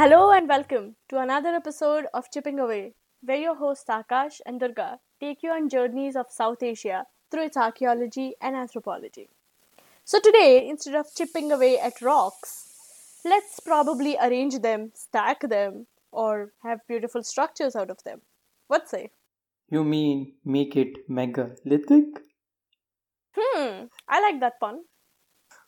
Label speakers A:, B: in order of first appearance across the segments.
A: Hello and welcome to another episode of Chipping Away, where your hosts Akash and Durga take you on journeys of South Asia through its archaeology and anthropology. So today, instead of chipping away at rocks, let's probably arrange them, stack them, or have beautiful structures out of them. What say?
B: You mean make it megalithic?
A: Hmm, I like that pun.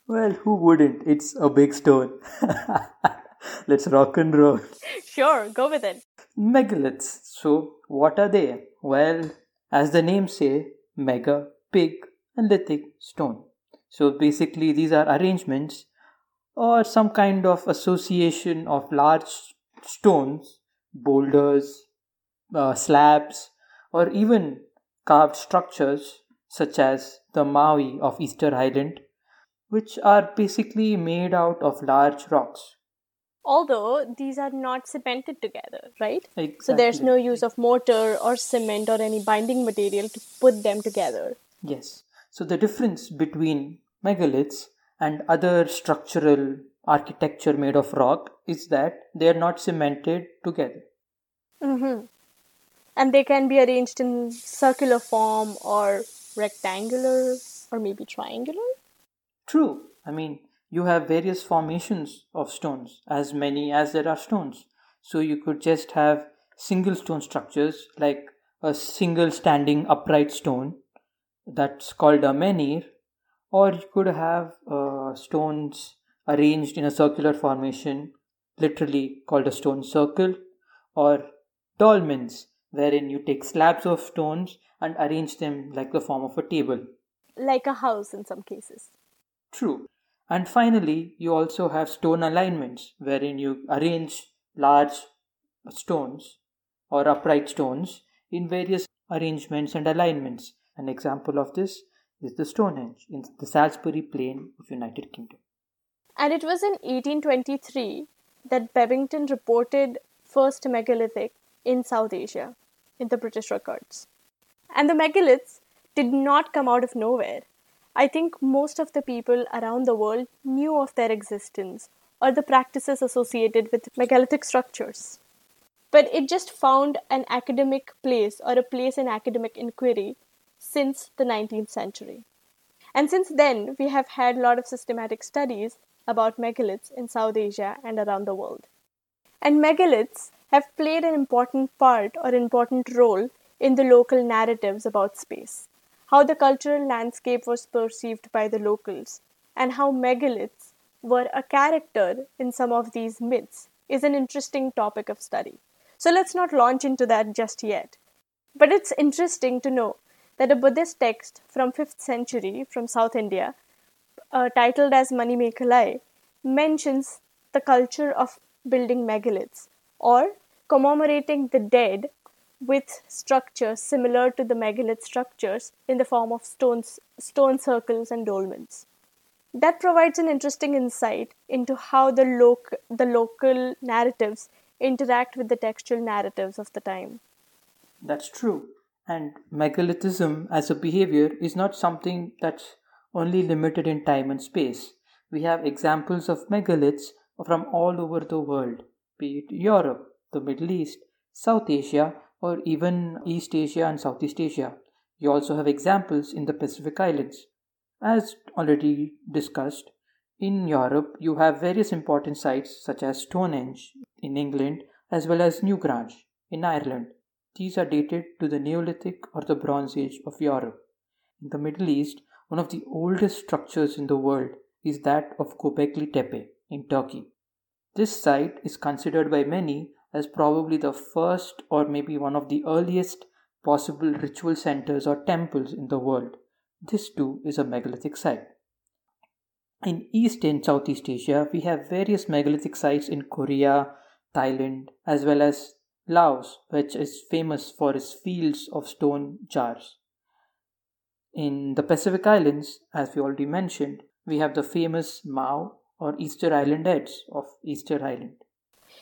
B: Well, who wouldn't? It's a big stone. Let's rock and roll.
A: Sure, go with it.
B: Megaliths. So, what are they? Well, as the name say, mega, big, and lithic stone. So, basically, these are arrangements or some kind of association of large stones, boulders, uh, slabs, or even carved structures such as the moai of Easter Island, which are basically made out of large rocks.
A: Although these are not cemented together, right?
B: Exactly.
A: So there's no use of mortar or cement or any binding material to put them together.
B: Yes. So the difference between megaliths and other structural architecture made of rock is that they are not cemented together.
A: Mm-hmm. And they can be arranged in circular form or rectangular or maybe triangular.
B: True. I mean, you have various formations of stones, as many as there are stones. So you could just have single stone structures like a single standing upright stone that's called a menhir, or you could have uh, stones arranged in a circular formation, literally called a stone circle, or dolmens, wherein you take slabs of stones and arrange them like the form of a table.
A: Like a house in some cases.
B: True. And finally, you also have stone alignments, wherein you arrange large stones or upright stones in various arrangements and alignments. An example of this is the Stonehenge in the Salisbury Plain of United Kingdom.
A: And it was in 1823 that Babington reported first megalithic in South Asia in the British records. And the megaliths did not come out of nowhere. I think most of the people around the world knew of their existence or the practices associated with megalithic structures. But it just found an academic place or a place in academic inquiry since the 19th century. And since then, we have had a lot of systematic studies about megaliths in South Asia and around the world. And megaliths have played an important part or important role in the local narratives about space, how the cultural landscape was perceived by the locals, and how megaliths were a character in some of these myths is an interesting topic of study. So let's not launch into that just yet. But it's interesting to know that a Buddhist text from 5th century from South India, uh, titled as Manimekalai, mentions the culture of building megaliths or commemorating the dead with structures similar to the megalith structures in the form of stones, stone circles and dolmens. That provides an interesting insight into how the, loc- the local narratives interact with the textual narratives of the time.
B: That's true. And megalithism as a behavior is not something that's only limited in time and space. We have examples of megaliths from all over the world, be it Europe, the Middle East, South Asia, or even East Asia and Southeast Asia. You also have examples in the Pacific Islands. As already discussed, in Europe you have various important sites such as Stonehenge in England as well as Newgrange in Ireland. These are dated to the Neolithic or the Bronze Age of Europe. In the Middle East, one of the oldest structures in the world is that of Göbekli Tepe in Turkey. This site is considered by many as probably the first or maybe one of the earliest possible ritual centers or temples in the world. This too is a megalithic site. In East and Southeast Asia, we have various megalithic sites in Korea, Thailand, as well as Laos, which is famous for its fields of stone jars. In the Pacific Islands, as we already mentioned, we have the famous Moai or Easter Island Heads of Easter Island.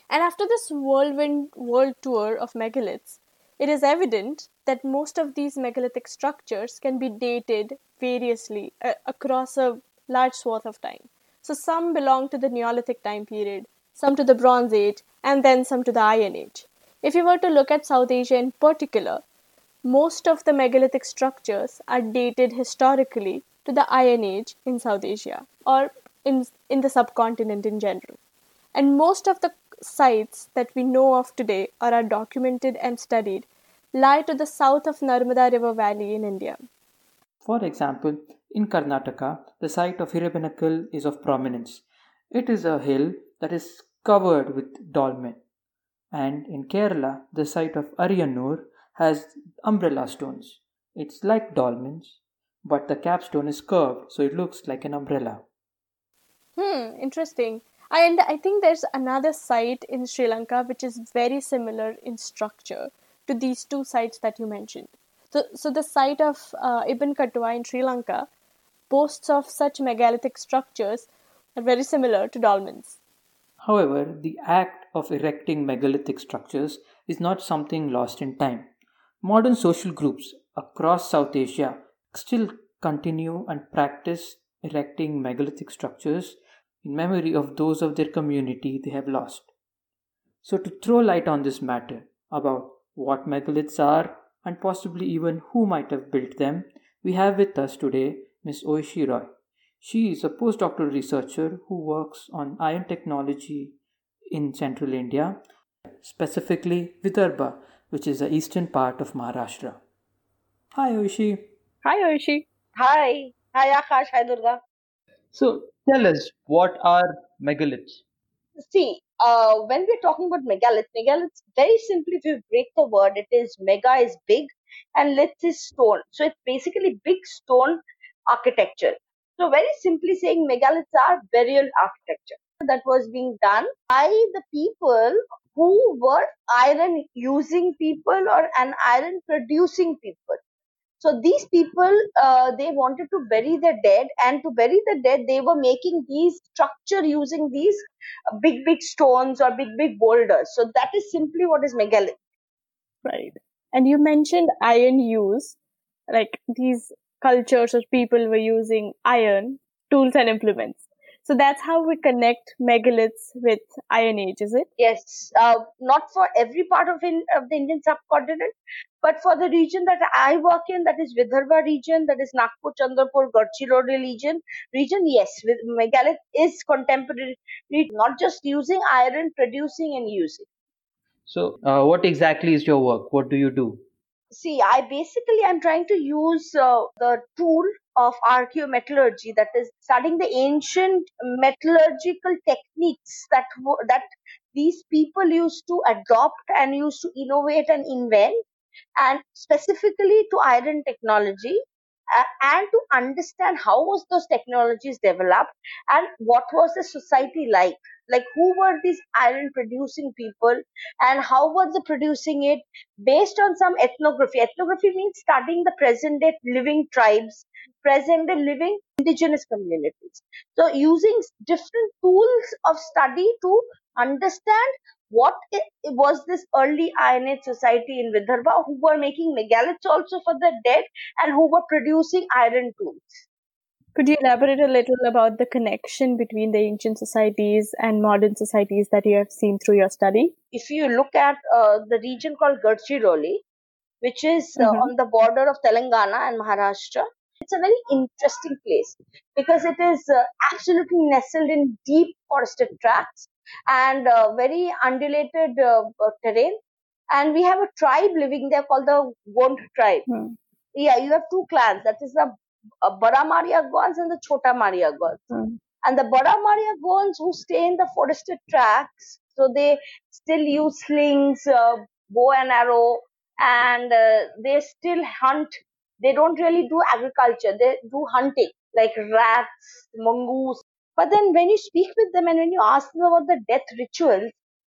A: And after this whirlwind world tour of megaliths, it is evident that most of these megalithic structures can be dated variously uh, across a large swath of time. So some belong to the Neolithic time period, some to the Bronze Age, and then some to the Iron Age. If you were to look at South Asia in particular, most of the megalithic structures are dated historically to the Iron Age in South Asia or in, in the subcontinent in general. And most of the sites that we know of today or are documented and studied lie to the south of Narmada River Valley in India.
B: For example, in Karnataka, the site of Hirebenakal is of prominence. It is a hill that is covered with dolmen. And in Kerala, the site of Ariyannur has umbrella stones. It's like dolmens, but the capstone is curved, so it looks like an umbrella.
A: Hmm, interesting. And I think there's another site in Sri Lanka which is very similar in structure to these two sites that you mentioned. So, so the site of uh, Ibbankatuwa in Sri Lanka boasts of such megalithic structures are very similar to dolmens.
B: However, the act of erecting megalithic structures is not something lost in time. Modern social groups across South Asia still continue and practice erecting megalithic structures in memory of those of their community they have lost. So, to throw light on this matter about what megaliths are and possibly even who might have built them, we have with us today Ms. Oishi Roy. She is a postdoctoral researcher who works on iron technology in central India, specifically Vidarbha, which is the eastern part of Maharashtra. Hi, Oishi.
A: Hi, Oishi.
C: Hi. Hi, Akash. Hi, Durga.
B: So, tell us, what are megaliths?
C: See, uh, when we're talking about megalith, megalith, very simply, if you break the word, it is mega is big and lith is stone. So it's basically big stone architecture. So very simply saying megaliths are burial architecture that was being done by the people who were iron using people or an iron producing people. So these people, uh, they wanted to bury their dead, and to bury the dead, they were making these structure using these big, big stones or big, big boulders. So that is simply what is megalith.
A: Right. And you mentioned iron use, like these cultures or people were using iron tools and implements. So that's how we connect megaliths with Iron Age, is it?
C: Yes, uh, not for every part of, in, of the Indian subcontinent, but for the region that I work in, that is Vidarbha region, that is Nagpur, Chandrapur, Gadchiroli region, region, yes, with megalith is contemporary, not just using iron, producing and using.
B: So, uh, what exactly is your work? What do you do?
C: See, I basically I'm trying to use uh, the tool of archaeometallurgy, that is studying the ancient metallurgical techniques that that these people used to adopt and used to innovate and invent, and specifically to iron technology, uh, and to understand how was those technologies developed and what was the society like like who were these iron producing people and how were they producing it based on some ethnography ethnography means studying the present day living tribes present day living indigenous communities so using different tools of study to understand what was this early Iron Age society in Vidarbha who were making megaliths also for the dead and who were producing iron tools.
A: Could you elaborate a little about the connection between the ancient societies and modern societies that you have seen through your study?
C: If you look at uh, the region called Gadchiroli, which is uh, mm-hmm. on the border of Telangana and Maharashtra, it's a very interesting place because it is uh, absolutely nestled in deep forested tracts and uh, very undulated uh, uh, terrain. And we have a tribe living there called the Gond tribe. Hmm. Yeah, you have two clans. That is the uh, Bada Maria Gonds and the Chota Maria Gonds. Hmm. And the Bada Maria Gonds who stay in the forested tracks, so they still use slings, uh, bow and arrow, and uh, they still hunt. They don't really do agriculture. They do hunting, like rats, mongoose, but then when you speak with them and when you ask them about the death rituals,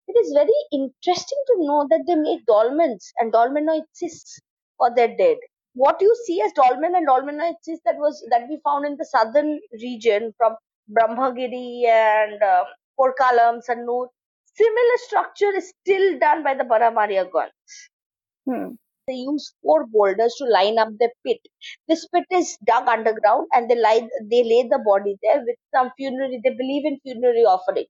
C: it is very interesting to know that they make dolmens and dolmen dolmenoids for their dead. What you see as dolmen and dolmenoids that was that we found in the southern region from Brahmagiri and uh, Porkalam, Sannur, similar structure is still done by the Baramaria Gonds. Hmm. They use four boulders to line up the pit. This pit is dug underground and they lie they lay the body there with some funerary they believe in funerary offerings.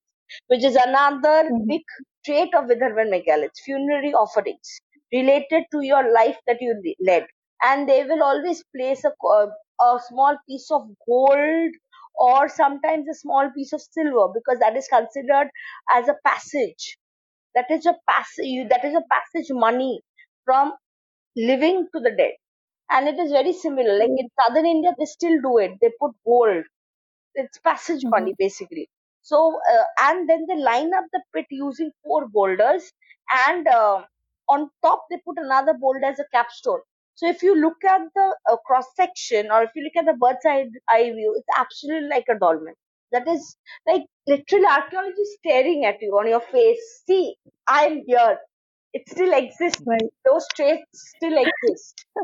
C: which is another mm-hmm. big trait of Vidarbhan megaliths, funerary offerings related to your life that you led. And they will always place a, a small piece of gold or sometimes a small piece of silver because that is considered as a passage. That is a passage. That is a passage money from living to the dead, and it is very similar. Like in southern India, they still do it. They put gold. It's passage mm-hmm. money basically. So uh, and then they line up the pit using four boulders, and uh, on top they put another boulder as a capstone. So if you look at the uh, cross section or if you look at the bird's eye, eye view, it's absolutely like a dolmen. That is like literally archaeology staring at you on your face. See, I'm here. It still exists. Right. Those traits still exist.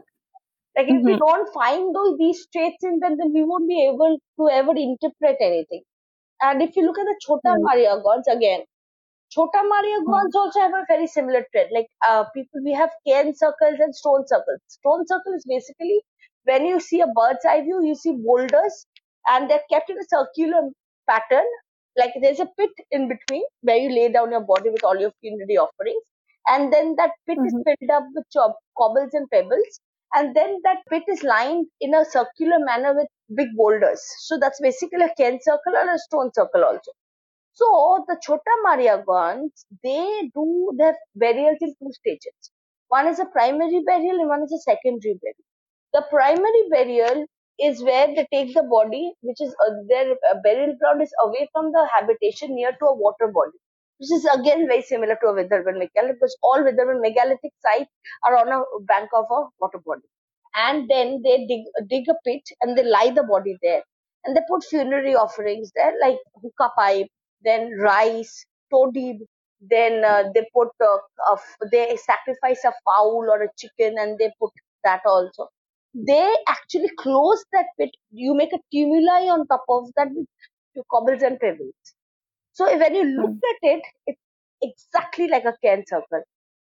C: like if mm-hmm. we don't find those these traits in them, then we won't be able to ever interpret anything. And if you look at the Chota right. Maria Gonds again, Chota Maria Gonds hmm. also have a very similar trend. Like uh, people, we have cairn circles and stone circles. Stone circle is basically when you see a bird's eye view, you see boulders and they're kept in a circular pattern. Like there's a pit in between where you lay down your body with all your funerary offerings. And then that pit mm-hmm. is filled up with chob- cobbles and pebbles. And then that pit is lined in a circular manner with big boulders. So that's basically a cairn circle or a stone circle also. So the Chota Maria Gonds, they do their burials in two stages. One is a primary burial and one is a secondary burial. The primary burial is where they take the body, which is uh, their uh, burial ground is away from the habitation near to a water body, which is again very similar to a Vidarbhan megalith because all Vidarbhan megalithic sites are on a bank of a water body. And then they dig, dig a pit and they lie the body there. And they put funerary offerings there, like hookah pipe, then rice, todib, then uh, they put uh, a, they sacrifice a fowl or a chicken and they put that also. They actually close that pit. You make a tumuli on top of that with cobbles and pebbles. So when you look mm. at it, it's exactly like a cairn circle.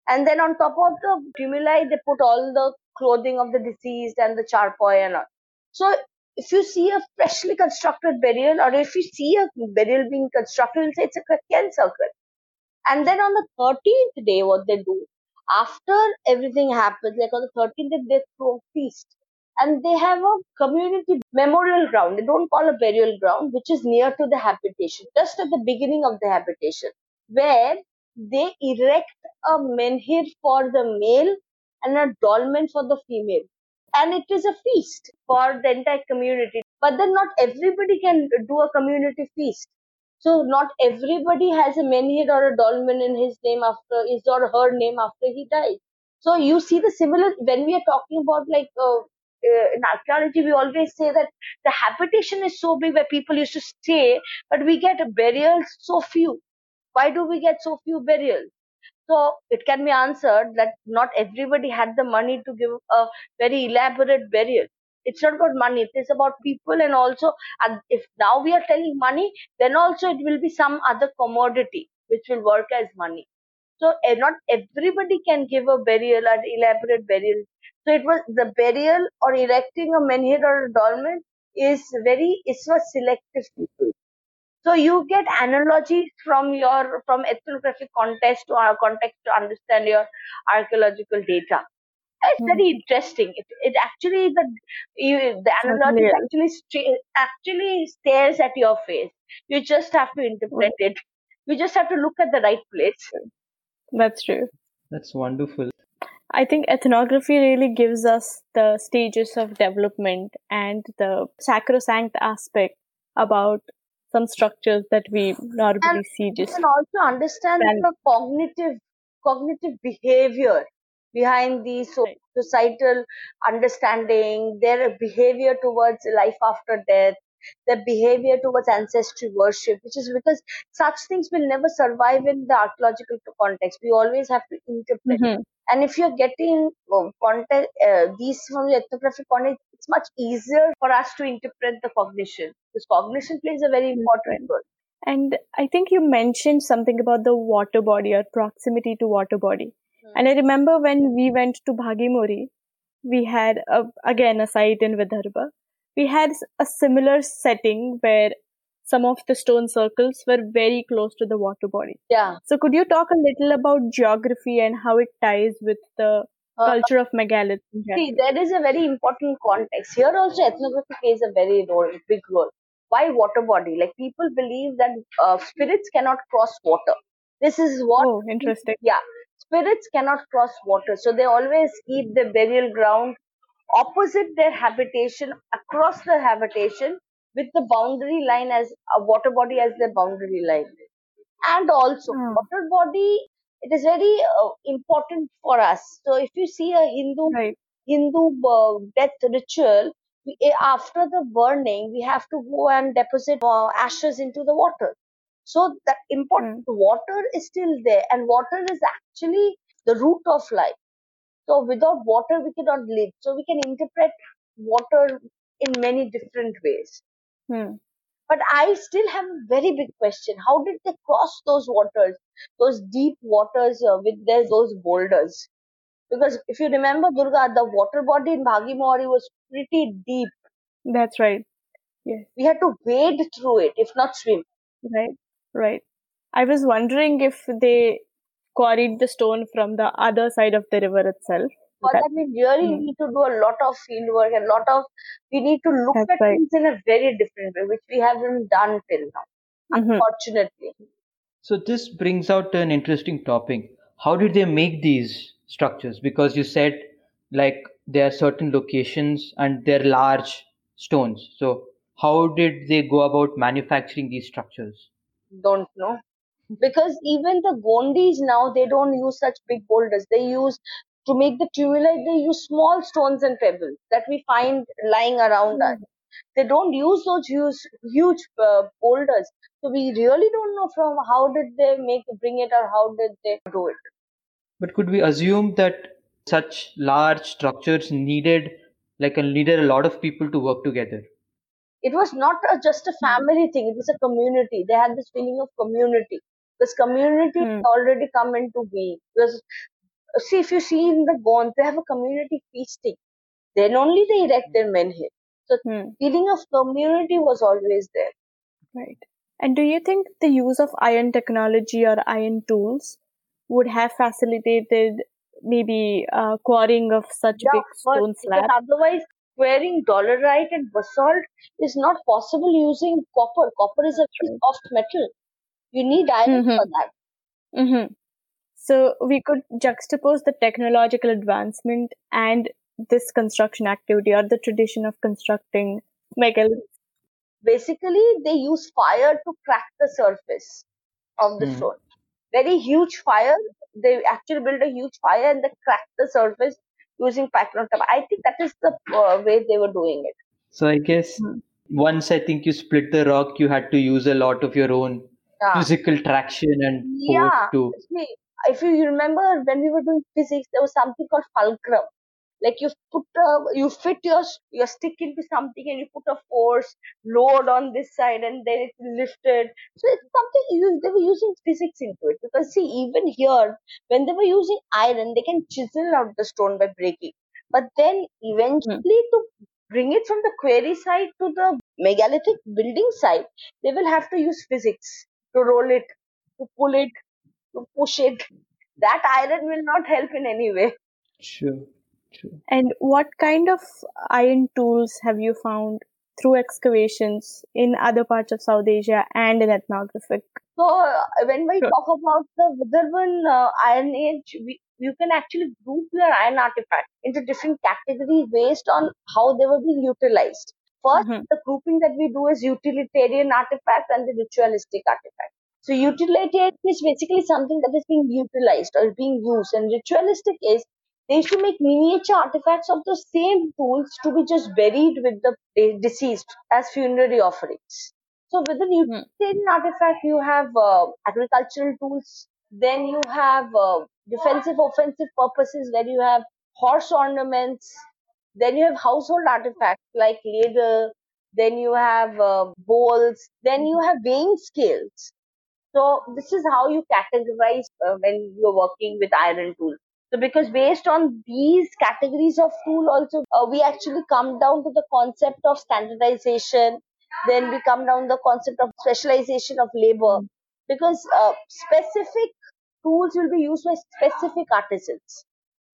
C: And then on top of the tumuli, they put all the clothing of the deceased and the charpoy and all. So if you see a freshly constructed burial or if you see a burial being constructed, you'll say it's a cairn circle. And then on the 13th day, what they do, after everything happens, like on the 13th day, they throw a feast. And they have a community memorial ground. They don't call a burial ground, which is near to the habitation, just at the beginning of the habitation, where they erect a menhir for the male and a dolmen for the female and it is a feast for the entire community. But then not everybody can do a community feast. So not everybody has a menhir or a dolmen in his name after his or her name after he dies. So you see the similar when we are talking about like uh, uh, in archaeology, we always say that the habitation is so big where people used to stay, but we get burials so few. Why do we get so few burials? So it can be answered that not everybody had the money to give a very elaborate burial. It's not about money, it is about people and also and if now we are telling money, then also it will be some other commodity which will work as money. So uh, not everybody can give a burial, an elaborate burial. So it was the burial or erecting a menhir or a dolmen is very it was selective people. So you get analogies from your from ethnographic context to our context to understand your archaeological data. It's mm. very interesting. It, it actually the you, the analogy actually actually stares at your face. You just have to interpret mm. it. You just have to look at the right place.
A: That's true.
B: That's wonderful.
A: I think ethnography really gives us the stages of development and the sacrosanct aspect about some structures that we normally and see just
C: you can also understand the cognitive cognitive behavior behind the societal understanding their behavior towards life after death their behavior towards ancestry worship, which is because such things will never survive in the archaeological context. We always have to interpret. Mm-hmm. And if you're getting uh, context, uh, these from the ethnographic context, it's much easier for us to interpret the cognition because cognition plays a very important role.
A: And I think you mentioned something about the water body or proximity to water body. Mm-hmm. And I remember when we went to Bhagimori, we had a, again a site in Vidarbha we had a similar setting where some of the stone circles were very close to the water body.
C: Yeah.
A: So, could you talk a little about geography and how it ties with the culture of megalith.
C: See, there is a very important context. Here also ethnography plays a very role, big role. Why water body? Like people believe that uh, spirits cannot cross water. This is what
A: Oh, interesting.
C: yeah spirits cannot cross water so they always keep their burial ground opposite their habitation across the habitation with the boundary line as a water body as their boundary line and also
A: Ah.
C: water body it is very uh, important for us. So if you see a hindu
A: Right.
C: hindu uh, death ritual we, eh, after the burning we have to go and deposit uh, ashes into the water. So that important water is still there and water is actually the root of life. So without water we cannot live. So we can interpret water in many different ways.
A: Hmm.
C: But I still have a very big question. How did they cross those waters, those deep waters uh, with their, those boulders? Because if you remember, Durga, the water body in Bhagi Mohari was pretty deep.
A: That's right.
C: We had to wade through it, if not swim.
A: Right. Right. I was wondering if they quarried the stone from the other side of the river itself.
C: For
A: That-
C: that, we really
A: Hmm.
C: need to do a lot of field work and lot of, we need to look
A: That's
C: at
A: right.
C: things in a very different way, which we haven't done till now,
A: Mhm.
C: unfortunately.
B: So this brings out an interesting topic. How did they make these structures? Because you said like there are certain locations and they're large stones. So how did they go about manufacturing these structures?
C: don't know because even the gondis now they don't use such big boulders they use to make the tumuli they use small stones and pebbles that we find lying around us. They don't use those huge huge uh, boulders. So we really don't know from how did they make bring it or how did they do it.
B: But could we assume that such large structures needed like a needed a lot of people to work together?
C: it was not a, just a family thing. It was a community. They had this feeling of community. This community had already come into being. Because see if you see in the Gonds they have a community feasting. Then only they erect their menhir. So
A: Hmm.
C: feeling of community was always there.
A: Right. And do you think the use of iron technology or iron tools would have facilitated maybe uh, quarrying of such
C: Yeah,
A: big stone slabs?
C: otherwise quarrying dolerite and basalt is not possible using copper. Copper is a very soft metal. You need iron
A: Mhm.
C: for that.
A: Hmm So we could juxtapose the technological advancement and this construction activity or the tradition of constructing megaliths.
C: basically they use fire to crack the surface of the
B: Hmm.
C: stone. Very huge fire. They actually build a huge fire and they crack the surface using pyrotechnic. I think that is the uh, way they were doing it.
B: So I guess
A: Hmm.
B: once I think you split the rock, you had to use a lot of your own
C: Yeah.
B: physical traction and force
C: Yeah.
B: to.
C: See, if you remember when we were doing physics, there was something called fulcrum. Like you put, a, you fit your your stick into something and you put a force load on this side and then it's lifted. So it's something you, they were using physics into it because see even here when they were using iron they can chisel out the stone by breaking. But then eventually hmm. to bring it from the quarry side to the megalithic building site, they will have to use physics to roll it, to pull it, to push it. That iron will not help in any way.
B: Sure, sure.
A: And what kind of iron tools have you found through excavations in other parts of South Asia and in ethnographic?
C: So uh, when we
A: Sure.
C: talk about the Vidarbhan uh, Iron Age, we, you can actually group your iron artifacts into different categories based on how they were being utilized. 1st
A: Mhm.
C: the grouping that we do is utilitarian artifacts and the ritualistic artifacts. So utilitarian is basically something that is being utilized or being used, and ritualistic is they used to make miniature artifacts of the same tools to be just buried with the deceased as funerary offerings. So within utilitarian artifact, you have uh, agricultural tools. Then you have uh, defensive, offensive purposes where you have horse ornaments. Then you have household artifacts like ladle. Then you have uh, bowls. Then you have weighing scales. So this is how you categorize uh, when you're working with iron tool. So because based on these categories of tool also, uh, we actually come down to the concept of standardization Then we come down the concept of specialization of labor because uh, specific tools will be used by specific artisans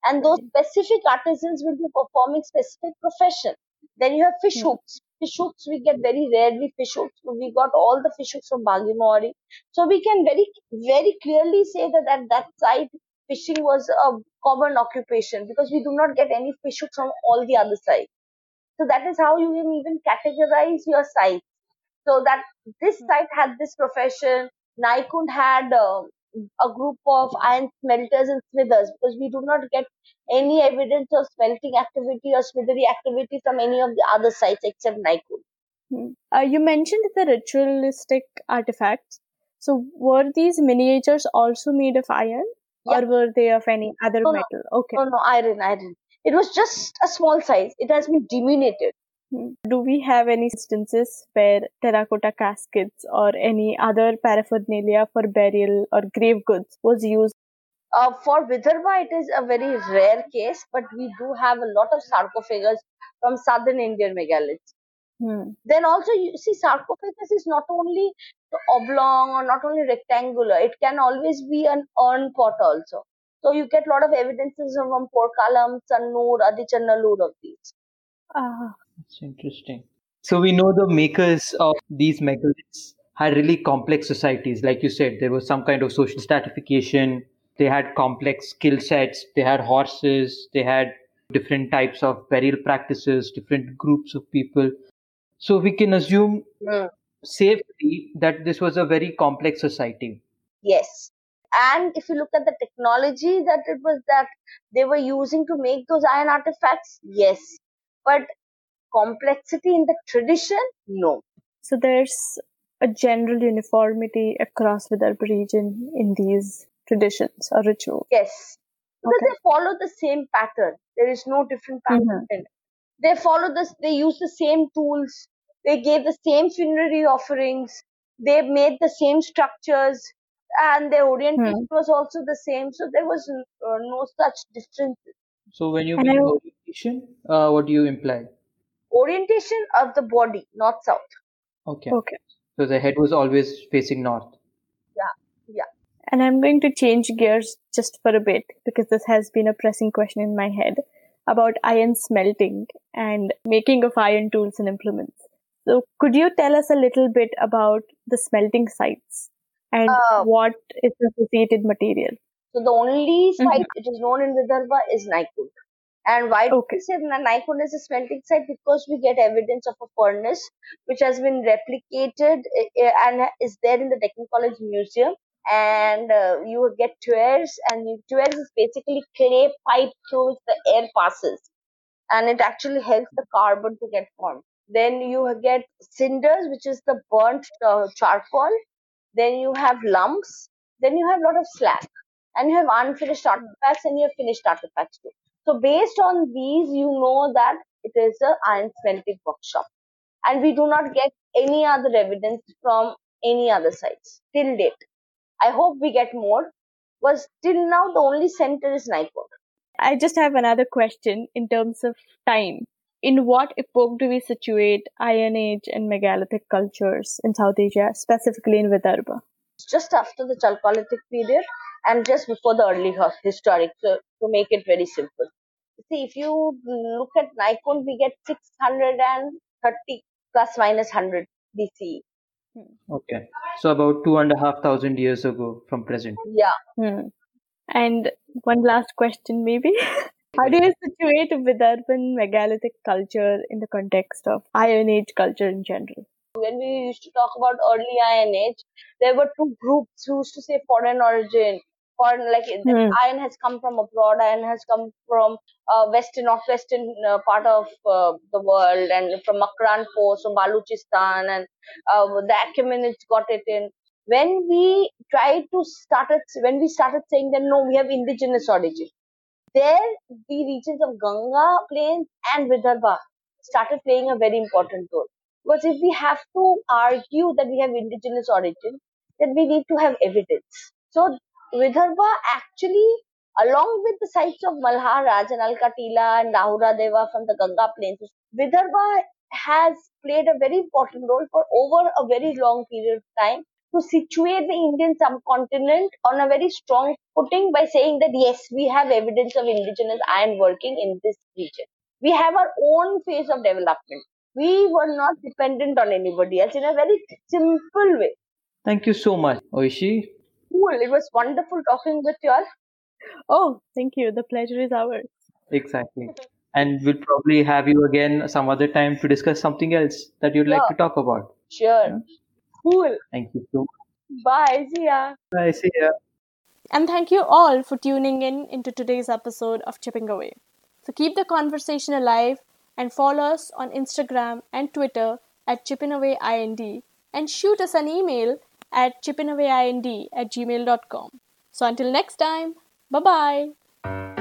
C: and those specific artisans will be performing specific profession. Then you have fish hooks. Fish hooks we get very rarely fish hooks. We got all the fish hooks from Bagimori. So we can very very clearly say that at that site fishing was a common occupation because we do not get any fish hooks from all the other sites. So that is how you can even categorize your sites. So that this hmm. site had this profession, Naikund had uh, a group of iron smelters and smithers because we do not get any evidence of smelting activity or smithery activity from any of the other sites except Naikund.
A: Hmm. Uh, you mentioned the ritualistic artifacts. So were these miniatures also made of iron? Or were they of any other
C: no,
A: metal?
C: No. Okay. No, no, iron, iron. It was just a small size. It has been diminuted.
A: Do we have any instances where terracotta caskets or any other paraphernalia for burial or grave goods was used?
C: Uh, for Vidarbha, it is a very rare case, but we do have a lot of sarcophagus from southern Indian megaliths. Hmm. Then also, you see, sarcophagus is not only oblong or not only rectangular, it can always be an urn pot also. So you get a lot of evidences from Porkalam, Sannur, Adichanallur of these.
B: Uh, that's interesting. So we know the makers of these megaliths had really complex societies. Like you said, there was some kind of social stratification. They had complex skill sets. They had horses. They had different types of burial practices, different groups of people. So we can assume mm. safely that this was a very complex society.
C: Yes. And if you look at the technology that it was that they were using to make those iron artifacts, yes. But complexity in the tradition? No.
A: So there's a general uniformity across the Vidarbha region in these traditions or rituals.
C: Yes. Because okay. they follow the same pattern. There is no different pattern. Mm-hmm. They follow this, they use the same tools. They gave the same funerary offerings. They made the same structures and their orientation hmm. was also the same. So there was uh, no such differences.
B: So when you mean orientation, uh, what do you imply?
C: Orientation of the body, north south.
B: Okay.
A: Okay.
B: So the head was always facing north.
C: Yeah. Yeah.
A: And I'm going to change gears just for a bit because this has been a pressing question in my head about iron smelting and making of iron tools and implements. So could you tell us a little bit about the smelting sites and uh, what is the associated material?
C: So the only site mm-hmm. which is known in Vidarbha is Naikund. And why okay. do we say Naikund is a smelting site? Because we get evidence of a furnace which has been replicated eh, eh, and is there in the Deccan College Museum. And uh, you get tuyeres, and tuyeres is basically clay pipe through which the air passes, and it actually helps the carbon to get formed. Then you get cinders, which is the burnt uh, charcoal. Then you have lumps. Then you have a lot of slag, and you have unfinished artifacts, and you have finished artifacts too. So based on these, you know that it is a iron smelting workshop. And we do not get any other evidence from any other sites till date. I hope we get more. Was till now the only center is Naikund.
A: I just have another question in terms of time. In what epoch do we situate Iron Age and megalithic cultures in South Asia, specifically in Vidarbha?
C: Just after the Chalcolithic period and just before the early historic, so to make it very simple see if you look at Naikund, we get 630 plus minus 100 BCE.
B: Hmm. Okay, so about two and a half thousand years ago from present.
C: Yeah.
A: Hmm. And one last question, maybe. How do you situate Vidarbhan megalithic culture in the context of Iron Age culture in general?
C: When we used to talk about early Iron Age, there were two groups who used to say foreign origin. Foreign like mm. iron has come from abroad iron has come from uh, western northwestern uh, part of uh, the world and from makran coast from baluchistan and uh, the achaemenids got it in. When we tried to started when we started saying that no we have indigenous origin there the regions of ganga plains and vidarbha started playing a very important role because if we have to argue that we have indigenous origin then we need to have evidence so Vidarbha actually, along with the sites of Malharaj and Alkatila and Lahuradewa from the Ganga plains, Vidarbha has played a very important role for over a very long period of time to situate the Indian subcontinent on a very strong footing by saying that yes, we have evidence of indigenous iron working in this region. We have our own phase of development. We were not dependent on anybody else in a very simple way.
B: Thank you so much, Oishi.
C: Cool. It was wonderful talking with you all.
A: Oh, thank you. The pleasure is ours.
B: Exactly. And we'll probably have you again some other time to discuss something else that you'd like to talk about.
C: Sure.
B: Yeah.
C: Cool.
B: Thank you so much.
C: Bye. See ya.
B: Bye. See ya.
A: And thank you all for tuning in into today's episode of Chipping Away. So keep the conversation alive and follow us on Instagram and Twitter at chippingawayind and shoot us an email at chippingawayind at gmail.com. So until next time, bye bye.